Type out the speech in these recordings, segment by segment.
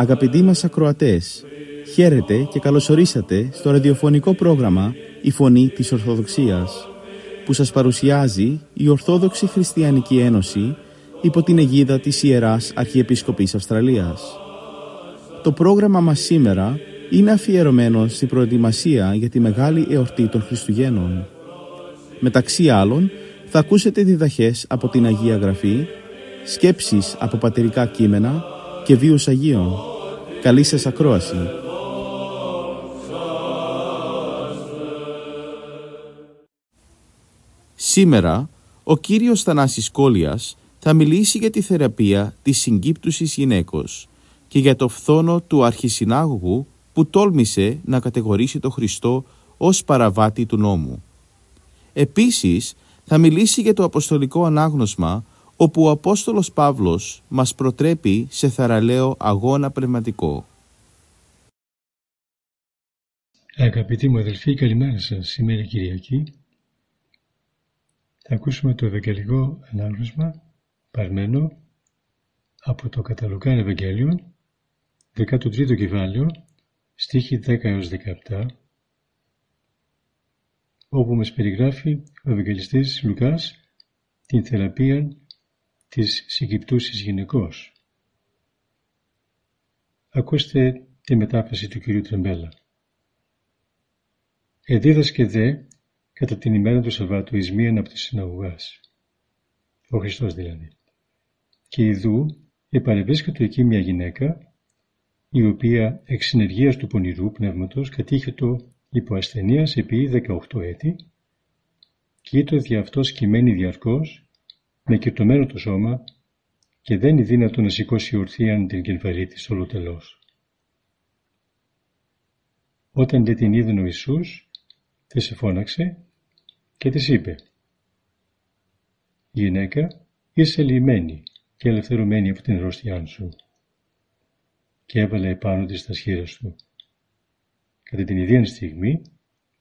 Αγαπητοί μας ακροατές, χαίρετε και καλωσορίσατε στο ραδιοφωνικό πρόγραμμα «Η Φωνή της Ορθοδοξίας» που σας παρουσιάζει η Ορθόδοξη Χριστιανική Ένωση υπό την αιγίδα της Ιεράς Αρχιεπισκοπής Αυστραλίας. Το πρόγραμμα μας σήμερα είναι αφιερωμένο στην προετοιμασία για τη μεγάλη εορτή των Χριστουγέννων. Μεταξύ άλλων θα ακούσετε διδαχές από την Αγία Γραφή, σκέψεις από πατερικά κείμενα και βίους Αγίων. Καλή σας ακρόαση. Σήμερα, ο κύριος Θανάσης Κόλιας θα μιλήσει για τη θεραπεία της συγκύπτουσης γυναίκος και για το φθόνο του αρχισυνάγωγου που τόλμησε να κατηγορήσει το Χριστό ως παραβάτη του νόμου. Επίσης, θα μιλήσει για το αποστολικό ανάγνωσμα όπου ο Απόστολος Παύλος μας προτρέπει σε θαραλέο αγώνα πνευματικό. Αγαπητοί μου αδελφοί, καλημέρα σας. Σήμερα Κυριακή θα ακούσουμε το Ευαγγελικό Ανάγνωσμα παρμένο από το Καταλουκάν Ευαγγέλιο 13ο κεφάλαιο στίχη 10 έως 17 όπου μας περιγράφει ο Ευαγγελιστής Λουκάς την θεραπεία της συγκυπτούσης γυναικός. Ακούστε τη μετάφραση του κυρίου Τρεμπέλα. Εδίδασκε δε κατά την ημέρα του Σαββάτου εις μίαν από τη συναγωγάς. Ο Χριστός δηλαδή. Και ιδού επαρευρίσκεται εκεί μια γυναίκα η οποία εξ συνεργίας του πονηρού πνεύματος κατήχε το υπό ασθενείας επί 18 έτη και ήτο δι' αυτό σκυμμένη διαρκώς με κερτωμένο το σώμα και δεν είναι δύνατο να σηκώσει ορθίαν την κεφαλή της ολοτελώς. Όταν δε την είδε ο Ιησούς, τη σε φώναξε και της είπε «Γυναίκα, είσαι λυμένη και ελευθερωμένη από την αρρώστιά σου» και έβαλε επάνω της τα σχήρα του. Κατά την ίδια στιγμή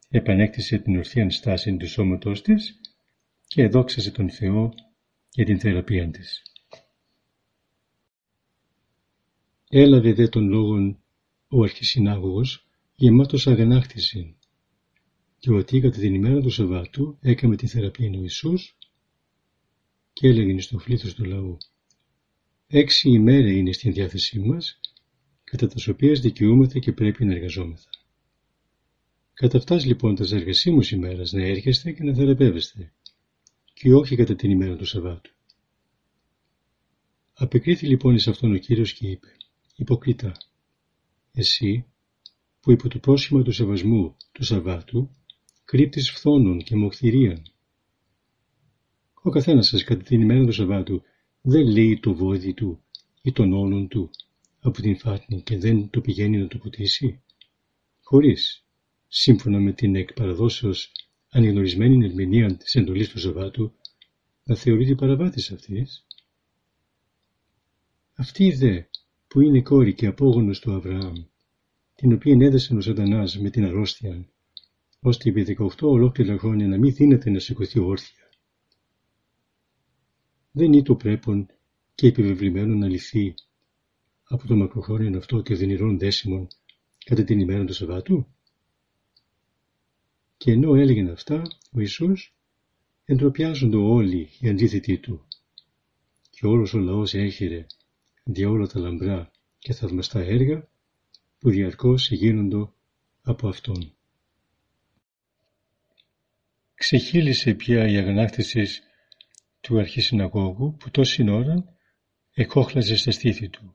επανέκτησε την ορθίαν στάση του σώματός της και εδόξασε τον Θεό για την θεραπεία της. Έλαβε δε τον λόγον ο αρχισυνάγωγος γεμάτος αγανάκτηση και ότι κατά την ημέρα του Σαββάτου έκαμε τη θεραπεία ο Ιησούς και έλεγε στο φλήθος του λαού «Έξι ημέρα είναι στην διάθεσή μας, κατά τα οποίες δικαιούμεθα και πρέπει να εργαζόμεθα. Κατά αυτάς λοιπόν τα εργασίμους ημέρας να έρχεστε και να θεραπεύεστε και όχι κατά την ημέρα του Σαββάτου. Απεκρίθη λοιπόν εις αυτόν ο Κύριος και είπε «Υποκριτά, εσύ που υπό το πρόσχημα του σεβασμού του Σαββάτου κρύπτεις φθόνων και μοχθηρίαν. Ο καθένας σας κατά την ημέρα του Σαββάτου δεν λέει το βόδι του ή τον όλον του από την φάτνη και δεν το πηγαίνει να το ποτίσει, χωρίς, σύμφωνα με την εκ παραδόσεως ανεγνωρισμένη ερμηνεία της εντολής του Σαββάτου, να θεωρείται παραβάτης αυτής. Αυτή η δε που είναι κόρη και απόγονος του Αβραάμ, την οποία έδεσε ο Σατανάς με την αρρώστια, ώστε επί 18 ολόκληρα χρόνια να μην δίνεται να σηκωθεί όρθια. Δεν είναι το πρέπον και επιβεβλημένο να λυθεί από το μακροχρόνιο αυτό και δυνηρών δέσιμων κατά την ημέρα του Σαββάτου; Και ενώ έλεγαν αυτά, ο Ιησούς εντροπιάζονται όλοι οι αντίθετοι του και όλος ο λαός έχειρε δια όλα τα λαμπρά και θαυμαστά έργα που διαρκώς γίνονται από Αυτόν. Ξεχύλισε πια η αγανάκτησης του αρχισυναγώγου που τόση ώρα εκόχλαζε στα στήθη του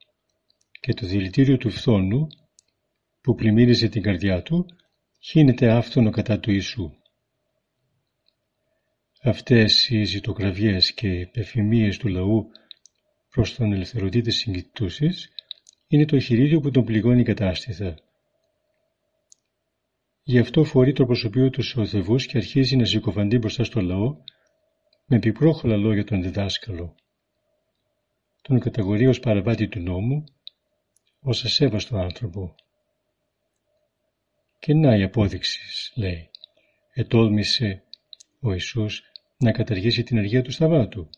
και το δηλητήριο του φθόνου που πλημμύριζε την καρδιά του χύνεται άφθονο κατά του Ιησού. Αυτές οι ζητοκραυγές και επεφημίες του λαού προς τον ελευθερωτή της συγκητούσης είναι το χειρίδιο που τον πληγώνει κατάστηθα. Γι' αυτό φορεί το προσωπείο του ο Θεός και αρχίζει να συκοφαντεί μπροστά στο λαό με πικρόχολα λόγια τον διδάσκαλο. Τον κατηγορεί ως παραβάτη του νόμου, ως ασέβαστο άνθρωπο. Και να η απόδειξης, λέει, ετόλμησε ο Ιησούς να καταργήσει την αργία του Σταβάτου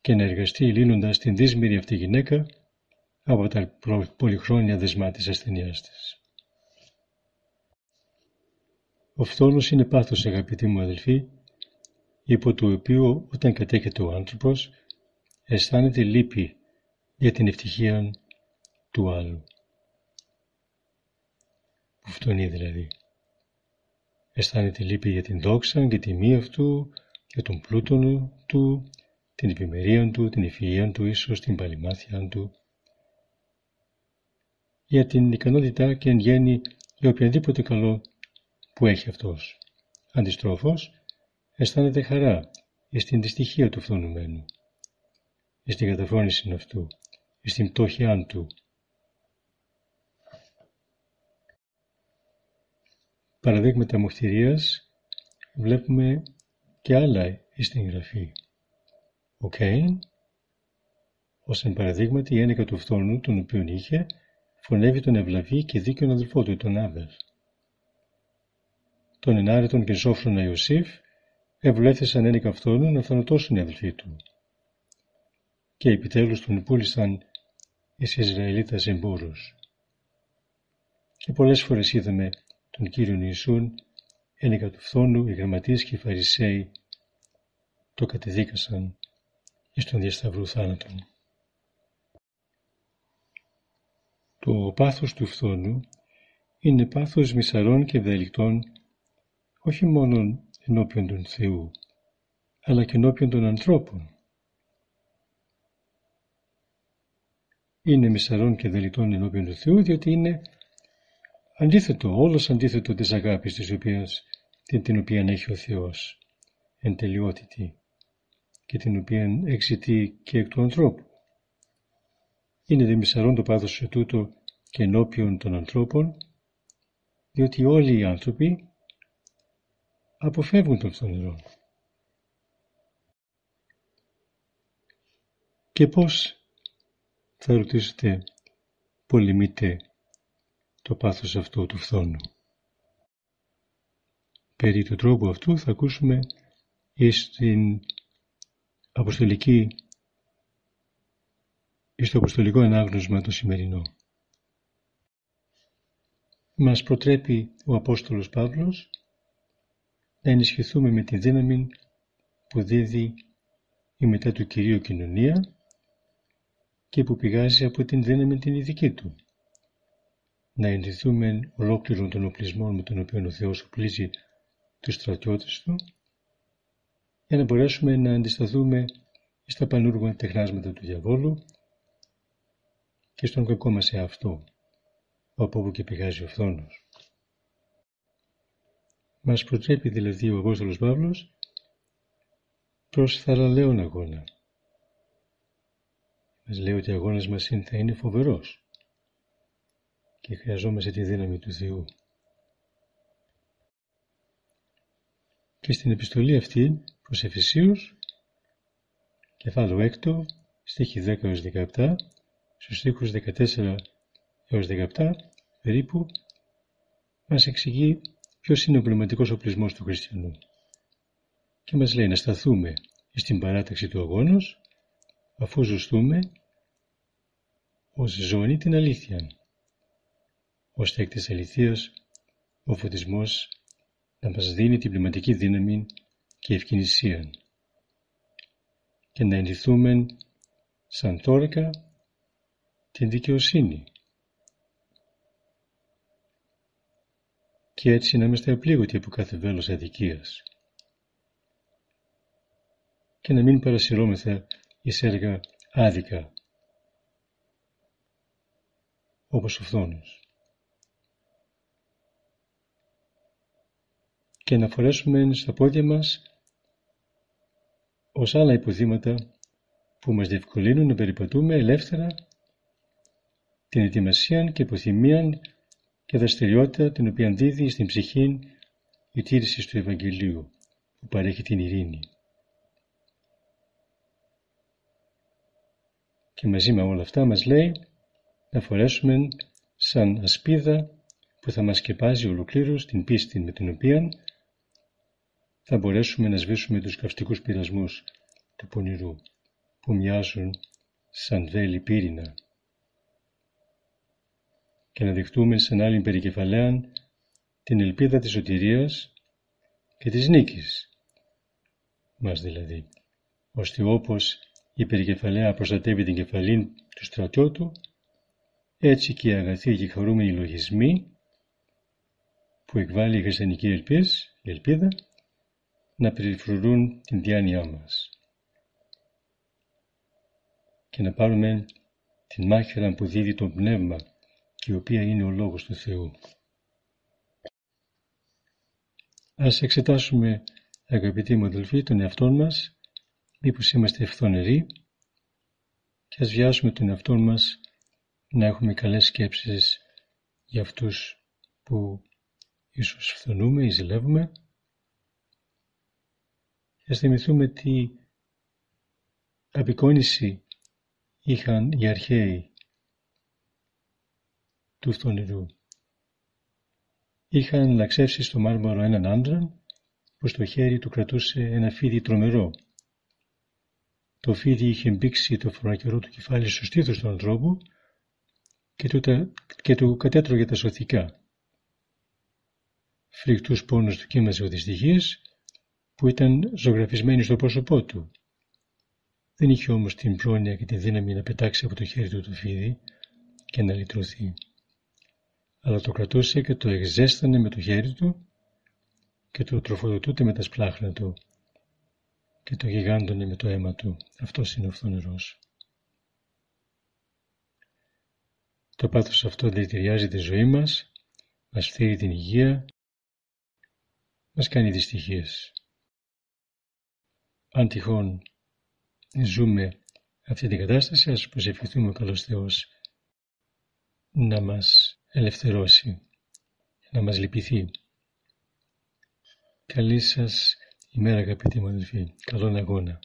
και να εργαστεί λύνοντας την δύσμηρη αυτή γυναίκα από τα πολυχρόνια δεσμά της ασθενείας της. Ο φθόνος είναι πάθος αγαπητοί μου αδελφοί, υπό το οποίο όταν κατέχεται ο άνθρωπος αισθάνεται λύπη για την ευτυχία του άλλου. Που φτωνεί δηλαδή. Αισθάνεται λύπη για την δόξα και τιμή αυτού, για τον πλούτο του, την επιμερία του, την ευφυΐα του, ίσως την παλιμάθεια του, για την ικανότητά και εν γέννη για οποιαδήποτε καλό που έχει αυτός. Αντιστρόφως, αισθάνεται χαρά στην δυστυχία του φθονουμένου, στην καταφώνηση αυτού, στην πτώχειά του. Παραδείγματα μοχθηρίας βλέπουμε και άλλα στην γραφή. Ο Κέιν, ως εν παραδείγματι η έννοια του φθόνου τον οποίον είχε, φωνεύει τον ευλαβή και δίκαιον αδελφό του, τον Άβελ. Τον ενάρετον και ζώφρονα Ιωσήφ ευλέθησαν ένικα αυτόν να θανατώσουν οι αδελφοί του. Και επιτέλους τον πούλησαν εις Ισραηλίτας εμπόρους. Και πολλές φορές είδαμε τον Κύριον Ιησούν ένικα του φθόνου, οι γραμματείς και οι Φαρισαίοι το κατεδίκασαν εις τον διασταυρού θάνατον. Το πάθος του φθόνου είναι πάθος μισαρών και ευδελικτών όχι μόνο ενώπιον του Θεού, αλλά και ενώπιον των ανθρώπων. Είναι μισαρών και ευδελικτών ενώπιον του Θεού, διότι είναι αντίθετο, όλος αντίθετο της αγάπης της οποίας, την, την οποία έχει ο Θεός, εν τελειότητη και την οποία εξητεί και εκ του ανθρώπου. Είναι δε μισαρών το πάθος σε τούτο και ενώπιον των ανθρώπων, διότι όλοι οι άνθρωποι αποφεύγουν τον φθονερό. Και πώς θα ρωτήσετε πολεμείτε το πάθος αυτό του φθόνου. Περί του τρόπου αυτού θα ακούσουμε εις την αποστολική εις το αποστολικό ανάγνωσμα το σημερινό. Μας προτρέπει ο Απόστολος Παύλος να ενισχυθούμε με τη δύναμη που δίδει η μετά του Κυρίου κοινωνία και που πηγάζει από την δύναμη την ειδική του. Να ενδυθούμε ολόκληρον τον οπλισμό με τον οποίο ο Θεός οπλίζει τους στρατιώτες του για να μπορέσουμε να αντισταθούμε στα πανούργα τεχνάσματα του διαβόλου και στον κακό μας εαυτό, από όπου και πηγάζει ο φθόνος. Μας προτρέπει δηλαδή ο Απόστολος Παύλος προς θαραλέον αγώνα. Μας λέει ότι ο αγώνας μας θα είναι φοβερός και χρειαζόμαστε τη δύναμη του Θεού. Και στην επιστολή αυτή προς Εφησίους, κεφάλαιο 6, στίχη 10 έως 17, στους στίχους 14 έως 17, περίπου, μας εξηγεί ποιος είναι ο πνευματικός οπλισμός του χριστιανού; Και μας λέει να σταθούμε στην παράταξη του αγώνος, αφού ζωστούμε ως ζώνη την αλήθεια. Ώστε εκ της αληθείας ο φωτισμός να μας δίνει την πνευματική δύναμη και ευκαινησία και να ενδυθούμε σαν τόρεκα την δικαιοσύνη και έτσι να είμαστε απλήγωτοι από κάθε βέλος αδικίας και να μην παρασυρώμεθα εις έργα άδικα όπως ο φθόνος. και να φορέσουμε στα πόδια μας ως άλλα υποδήματα που μας διευκολύνουν να περιπατούμε ελεύθερα την ετοιμασία και υποθυμία και δραστηριότητα την οποία δίδει στην ψυχή η τήρηση του Ευαγγελίου που παρέχει την ειρήνη. Και μαζί με όλα αυτά μας λέει να φορέσουμε σαν ασπίδα που θα μας σκεπάζει ολοκλήρως την πίστη με την οποία θα μπορέσουμε να σβήσουμε τους καυστικούς πειρασμούς του πονηρού που μοιάζουν σαν βέλη πύρινα και να δειχτούμε σαν άλλη περικεφαλαία την ελπίδα της σωτηρίας και της νίκης μας δηλαδή, ώστε όπως η περικεφαλαία προστατεύει την κεφαλή του στρατιώτου, έτσι και οι αγαθοί και χαρούμενοι λογισμοί που εκβάλλει η χριστιανική ελπίς, η ελπίδα, να περιφρουρούν την διάνοιά μας και να πάρουμε την μάχηρα που δίδει το πνεύμα και η οποία είναι ο Λόγος του Θεού. Ας εξετάσουμε αγαπητοί μου αδελφοί τον εαυτό μας μήπως είμαστε ευθονεροί και ας βιάσουμε τον εαυτό μας να έχουμε καλές σκέψεις για αυτούς που ίσως φθονούμε ή ζηλεύουμε και ας θυμηθούμε τι απεικόνηση είχαν οι αρχαίοι του φθονηρού. Είχαν λαξεύσει στο μάρμαρο έναν άντρα που στο χέρι του κρατούσε ένα φίδι τρομερό. Το φίδι είχε μπήξει το φρονακερό του κεφάλι στο στήθος του ανθρώπου και του, και του κατέτρωγε τα σωθικά. Φρικτούς πόνους του κοίμαζε ο δυστυχής που ήταν ζωγραφισμένοι στο πρόσωπό του. Δεν είχε όμως την πρόνοια και τη δύναμη να πετάξει από το χέρι του το φίδι και να λυτρωθεί. Αλλά το κρατούσε και το εξέστανε με το χέρι του και το τροφοδοτούσε με τα σπλάχνα του και το γιγάντωνε με το αίμα του. Αυτός είναι ο φθονερός. Το πάθος αυτό δηλητηριάζει τη ζωή μας, μας φθείρει την υγεία, μας κάνει δυστυχίες. Αν τυχόν ζούμε αυτή την κατάσταση, ας προσευχηθούμε ο καλός Θεός να μας ελευθερώσει, να μας λυπηθεί. Καλή σας ημέρα αγαπητοί μου αδελφοί. Καλόν αγώνα.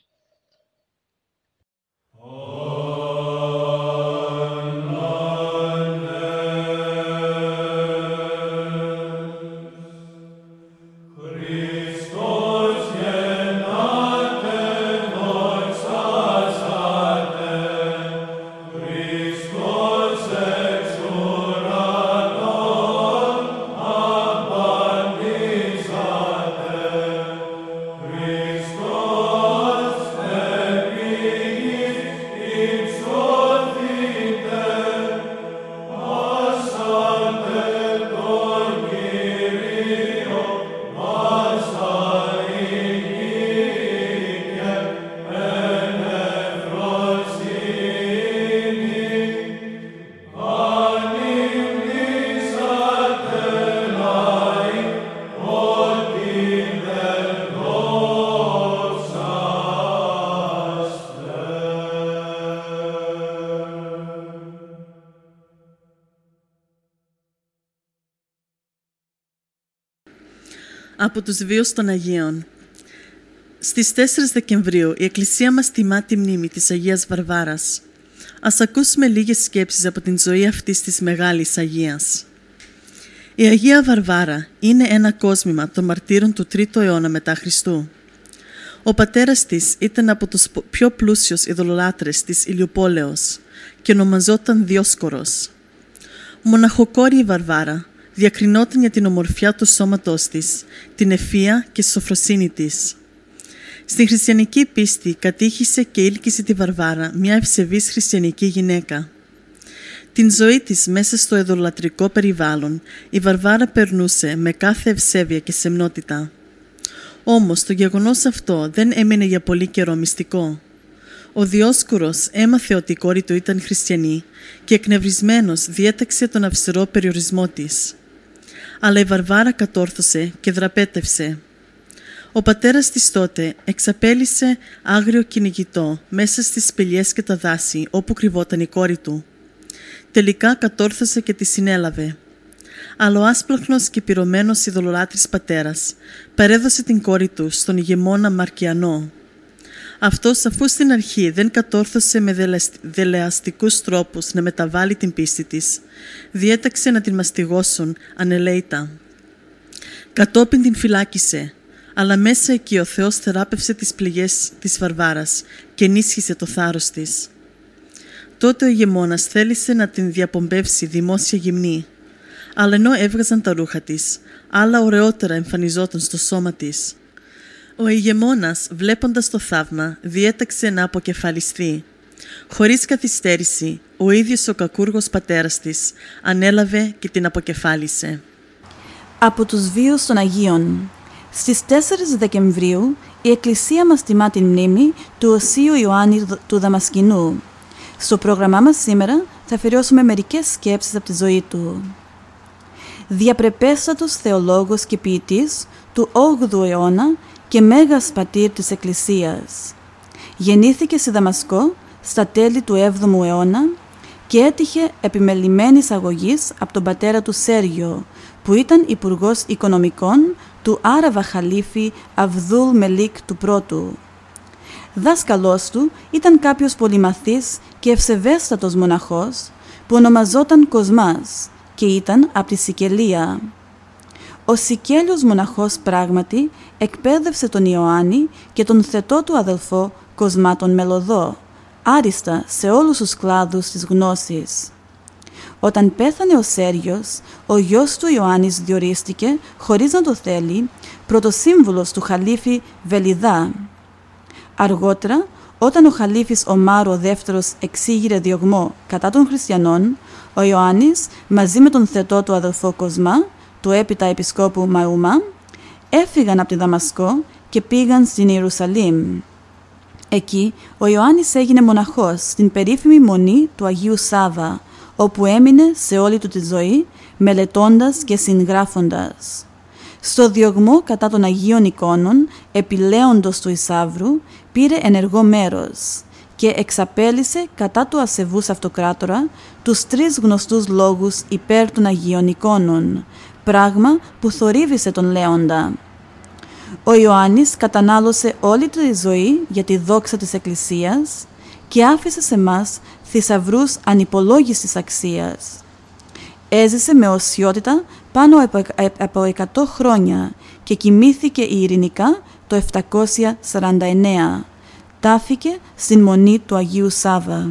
Από τους βίους των Αγίων. Στις 4 Δεκεμβρίου η Εκκλησία μας τιμά τη μνήμη της Αγίας Βαρβάρας. Ας ακούσουμε λίγες σκέψεις από την ζωή αυτής της μεγάλης Αγίας. Η Αγία Βαρβάρα είναι ένα κόσμημα των μαρτύρων του 3ου αιώνα μετά Χριστού. Ο πατέρας της ήταν από τους πιο πλούσιους ειδωλολάτρες της Ηλιοπόλεως και ονομαζόταν Διόσκορος. Μοναχοκόρη η Βαρβάρα διακρινόταν για την ομορφιά του σώματός της, την ευφία και σοφροσύνη της. Στην χριστιανική πίστη κατήχησε και ήλκησε τη Βαρβάρα, μια ευσεβής χριστιανική γυναίκα. Την ζωή της μέσα στο εδωλατρικό περιβάλλον, η Βαρβάρα περνούσε με κάθε ευσέβεια και σεμνότητα. Όμως το γεγονός αυτό δεν έμεινε για πολύ καιρό μυστικό. Ο Διόσκουρος έμαθε ότι η κόρη του ήταν χριστιανή και εκνευρισμένος διέταξε τον αυστηρό περιορισμό της αλλά η Βαρβάρα κατόρθωσε και δραπέτευσε. Ο πατέρας της τότε εξαπέλυσε άγριο κυνηγητό μέσα στις σπηλιές και τα δάση όπου κρυβόταν η κόρη του. Τελικά κατόρθωσε και τη συνέλαβε. αλλά ο άσπλαχνος και πυρωμένος ειδωλολάτρης πατέρας παρέδωσε την κόρη του στον ηγεμόνα Μαρκιανό. Αυτός αφού στην αρχή δεν κατόρθωσε με δελεαστικούς τρόπους να μεταβάλει την πίστη της, διέταξε να την μαστιγώσουν ανελέητα. Κατόπιν την φυλάκισε, αλλά μέσα εκεί ο Θεός θεράπευσε τις πληγές της Βαρβάρας και ενίσχυσε το θάρρος της. Τότε ο ηγεμόνας θέλησε να την διαπομπεύσει δημόσια γυμνή, αλλά ενώ έβγαζαν τα ρούχα της, άλλα ωραιότερα εμφανιζόταν στο σώμα της. Ο ηγεμόνας, βλέποντας το θαύμα, διέταξε να αποκεφαλιστεί. Χωρίς καθυστέρηση, ο ίδιος ο κακούργος πατέρας της ανέλαβε και την αποκεφάλισε. Από τους βίους των Αγίων Στις 4 Δεκεμβρίου η Εκκλησία μας τιμά την μνήμη του Οσίου Ιωάννη του Δαμασκηνού. Στο πρόγραμμά μας σήμερα θα αφιερώσουμε μερικές σκέψεις από τη ζωή του. Διαπρεπέστατος θεολόγος και ποιητής του 8ου αιώνα και μέγας πατήρ της Εκκλησίας. Γεννήθηκε στη Δαμασκό στα τέλη του 7ου αιώνα και έτυχε επιμελημένης αγωγής από τον πατέρα του Σέργιο, που ήταν υπουργός Οικονομικών του Άραβα Χαλίφη Αβδούλ Μελίκ του πρώτου. Δάσκαλός του ήταν κάποιος πολυμαθής και ευσεβέστατος μοναχός που ονομαζόταν Κοσμάς και ήταν από τη Σικελία. Ο Σικέλιος μοναχός πράγματι εκπαίδευσε τον Ιωάννη και τον θετό του αδελφό Κοσμά τον Μελωδό, άριστα σε όλους τους κλάδους της γνώσης. Όταν πέθανε ο Σέργιος, ο γιος του Ιωάννης διορίστηκε, χωρίς να το θέλει, πρωτοσύμβουλος του Χαλίφη Βελιδά. Αργότερα, όταν ο Χαλίφης Ομάρο δεύτερος εξήγηρε διωγμό κατά των χριστιανών, ο Ιωάννης μαζί με τον θετό του αδελφό Κοσμά, του έπειτα επισκόπου Μαούμα, έφυγαν από τη Δαμασκό και πήγαν στην Ιερουσαλήμ. Εκεί ο Ιωάννης έγινε μοναχός στην περίφημη μονή του Αγίου Σάβα, όπου έμεινε σε όλη του τη ζωή μελετώντας και συγγράφοντας. Στο διωγμό κατά των Αγίων εικόνων, επιλέοντος του Ισάβρου, πήρε ενεργό μέρος και εξαπέλυσε κατά του ασεβούς αυτοκράτορα τους τρεις γνωστούς λόγους υπέρ των Αγίων εικόνων, πράγμα που θορύβησε τον Λέοντα. Ο Ιωάννης κατανάλωσε όλη τη ζωή για τη δόξα της Εκκλησίας και άφησε σε μας θησαυρούς ανυπολόγιστης αξίας. Έζησε με οσιότητα πάνω από 100 χρόνια και κοιμήθηκε ειρηνικά το 749. Τάφηκε στην μονή του Αγίου Σάβα.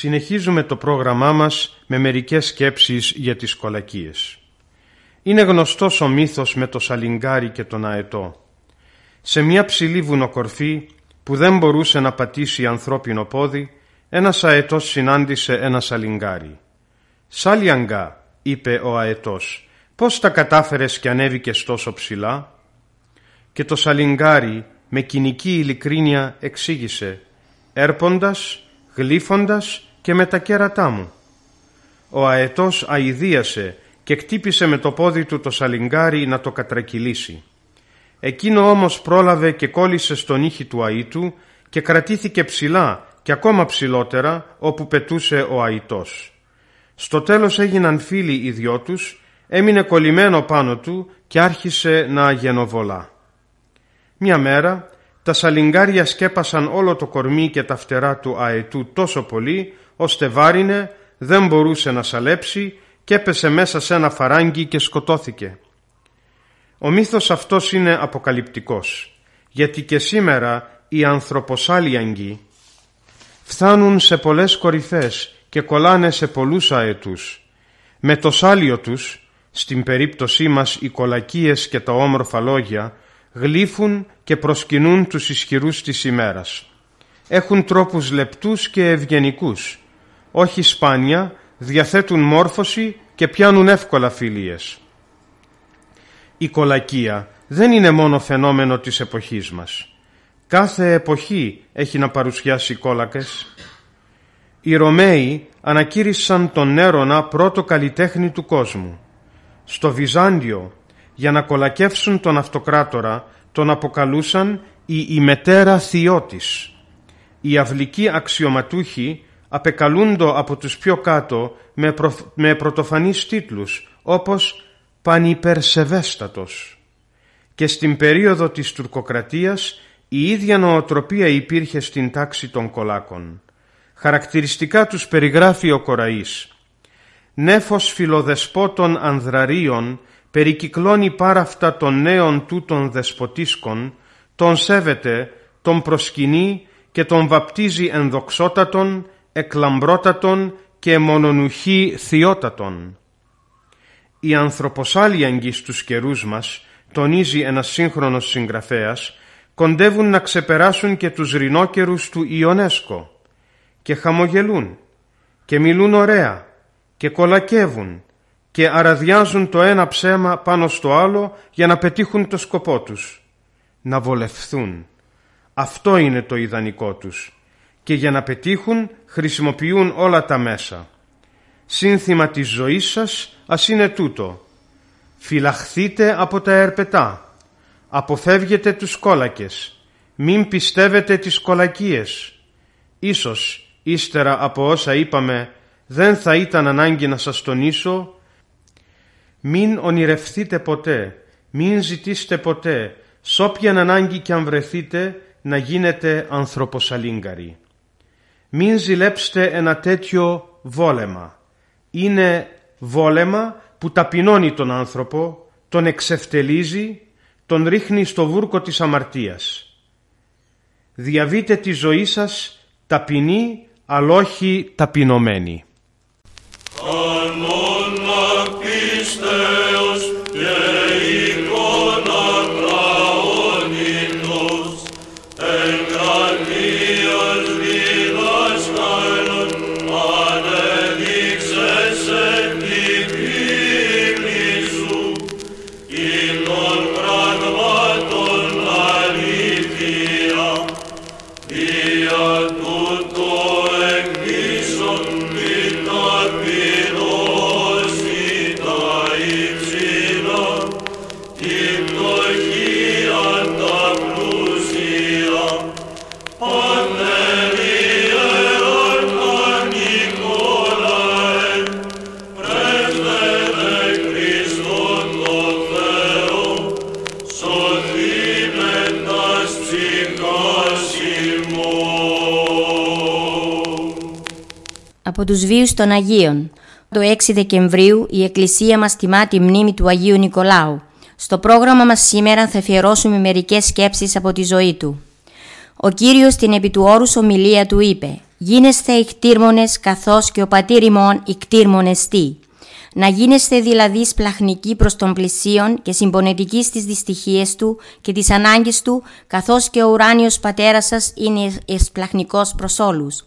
Συνεχίζουμε το πρόγραμμά μας με μερικές σκέψεις για τις κολακίες. Είναι γνωστός ο μύθος με το σαλιγκάρι και τον αετό. Σε μια ψηλή βουνοκορφή που δεν μπορούσε να πατήσει ανθρώπινο πόδι, ένας αετός συνάντησε ένα σαλιγκάρι. «Σάλιαγκα», είπε ο αετός, «πώς τα κατάφερες και ανέβηκες τόσο ψηλά» και το σαλιγκάρι με κοινική ειλικρίνεια εξήγησε «Έρποντας, γλύφοντας και με τα κέρατά μου». Ο αετός αηδίασε και κτύπησε με το πόδι του το σαλιγκάρι να το κατρακυλήσει. Εκείνο όμως πρόλαβε και κόλλησε στον ήχη του αήτου και κρατήθηκε ψηλά και ακόμα ψηλότερα όπου πετούσε ο αητός. Στο τέλος έγιναν φίλοι οι δυο τους, έμεινε κολλημένο πάνω του και άρχισε να αγενοβολά. Μια μέρα τα σαλιγκάρια σκέπασαν όλο το κορμί και τα φτερά του αετού τόσο πολύ, ώστε βάρινε, δεν μπορούσε να σαλέψει και έπεσε μέσα σε ένα φαράγγι και σκοτώθηκε. Ο μύθος αυτός είναι αποκαλυπτικός, γιατί και σήμερα οι ανθρωποσάλιαγγοι φτάνουν σε πολλές κορυφές και κολλάνε σε πολλούς αετούς. Με το σάλιο τους, στην περίπτωσή μας οι κολακίες και τα όμορφα λόγια, γλύφουν και προσκυνούν τους ισχυρούς της ημέρας. Έχουν τρόπους λεπτούς και ευγενικούς. Όχι σπάνια, διαθέτουν μόρφωση και πιάνουν εύκολα φιλίες. Η κολακία δεν είναι μόνο φαινόμενο της εποχής μας. Κάθε εποχή έχει να παρουσιάσει κόλακες. Οι Ρωμαίοι ανακήρυσαν τον Νέρονα πρώτο καλλιτέχνη του κόσμου. Στο Βυζάντιο για να κολακεύσουν τον αυτοκράτορα τον αποκαλούσαν η ημετέρα Θεότης. Οι αυλικοί αξιωματούχοι απεκαλούντο από τους πιο κάτω με, προ... με πρωτοφανείς τίτλους όπως «Πανυπερσεβέστατος». Και στην περίοδο της τουρκοκρατίας η ίδια νοοτροπία υπήρχε στην τάξη των κολάκων. Χαρακτηριστικά τους περιγράφει ο Κοραής. «Νέφος φιλοδεσπότων ανδραρίων περικυκλώνει πάραφτα των νέων τούτων δεσποτίσκων, τον σέβεται, τον προσκυνεί και τον βαπτίζει ενδοξότατον, εκλαμπρότατον και μονονουχή θειότατον. Η ανθρωποσάλιαγγοι στους καιρούς μας, τονίζει ένας σύγχρονος συγγραφέας, κοντεύουν να ξεπεράσουν και τους ρινόκερους του Ιονέσκο και χαμογελούν και μιλούν ωραία και κολακεύουν και αραδιάζουν το ένα ψέμα πάνω στο άλλο για να πετύχουν το σκοπό τους, να βολευθούν. Αυτό είναι το ιδανικό τους και για να πετύχουν χρησιμοποιούν όλα τα μέσα. Σύνθημα της ζωής σας ας είναι τούτο. Φυλαχθείτε από τα ερπετά. Αποφεύγετε τους κόλακες. Μην πιστεύετε τις κολακίες. Ίσως, ύστερα από όσα είπαμε, δεν θα ήταν ανάγκη να σας τονίσω μην ονειρευθείτε ποτέ, μην ζητήσετε ποτέ, σ' όποιαν ανάγκη κι αν βρεθείτε, να γίνετε ανθρωποσαλίγκαροι. Μην ζηλέψετε ένα τέτοιο βόλεμα. Είναι βόλεμα που ταπεινώνει τον άνθρωπο, τον εξευτελίζει, τον ρίχνει στο βούρκο της αμαρτίας. Διαβείτε τη ζωή σας ταπεινή, αλλά όχι ταπεινωμένη. estrelas. Από τους βίους των Αγίων. Το 6 Δεκεμβρίου η Εκκλησία μας τιμά τη μνήμη του Αγίου Νικολάου. Στο πρόγραμμα μας σήμερα θα αφιερώσουμε μερικές σκέψεις από τη ζωή του. Ο Κύριος στην επί του όρους ομιλία του είπε «Γίνεστε ηκτήρμονες καθώς και ο πατήρ ημών ηκτήρμονες τι». Να γίνεστε δηλαδή σπλαχνικοί προς τον πλησίον και συμπονετικοί στις δυστυχίες του και τις ανάγκες του, καθώς και ο ουράνιος πατέρας σας είναι εσπλαχνικός προς όλους.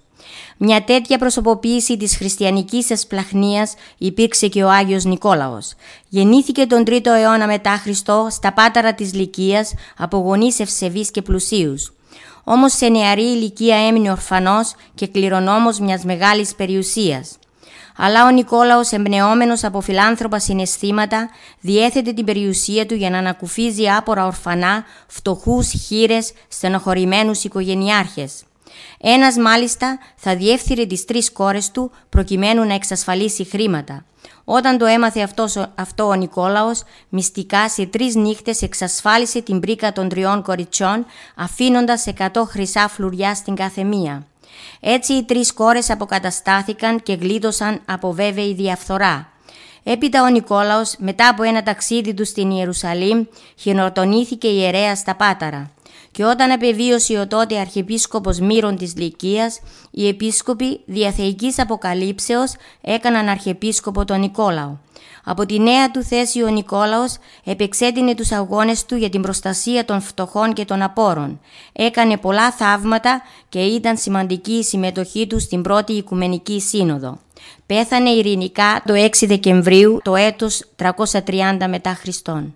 Μια τέτοια προσωποποίηση της χριστιανικής εσπλαχνίας υπήρξε και ο Άγιος Νικόλαος. Γεννήθηκε τον 3ο αιώνα μετά Χριστό στα πάταρα της Λυκίας από γονείς ευσεβείς και πλουσίους. Όμως σε νεαρή ηλικία έμεινε ορφανός και κληρονόμος μιας μεγάλης περιουσίας. αλλά ο Νικόλαος εμπνεόμενος από φιλάνθρωπα συναισθήματα διέθετε την περιουσία του για να ανακουφίζει άπορα ορφανά, φτωχούς, χείρες, στενοχωρημένους οικογενειάρχες. Ένας μάλιστα θα διεύθυρε τις τρεις κόρες του προκειμένου να εξασφαλίσει χρήματα. Όταν το έμαθε αυτός, αυτό ο Νικόλαος, μυστικά σε τρεις νύχτες εξασφάλισε την πρίκα των τριών κοριτσιών, αφήνοντας 100 χρυσά φλουριά στην καθεμία. Έτσι οι τρεις κόρες αποκαταστάθηκαν και γλίτωσαν από βέβαιη διαφθορά. Έπειτα ο Νικόλαος, μετά από ένα ταξίδι του στην Ιερουσαλήμ, χειροτονήθηκε ιερέα στα Πάταρα και όταν επεβίωσε ο τότε αρχιεπίσκοπος Μύρων της Λυκίας, οι επίσκοποι διαθεϊκής αποκαλύψεως έκαναν αρχιεπίσκοπο τον Νικόλαο. Από τη νέα του θέση ο Νικόλαος επεξέτεινε τους αγώνες του για την προστασία των φτωχών και των απόρων. Έκανε πολλά θαύματα και ήταν σημαντική η συμμετοχή του στην πρώτη Οικουμενική Σύνοδο. Πέθανε ειρηνικά το 6 Δεκεμβρίου το έτος 330 μετά Χριστόν.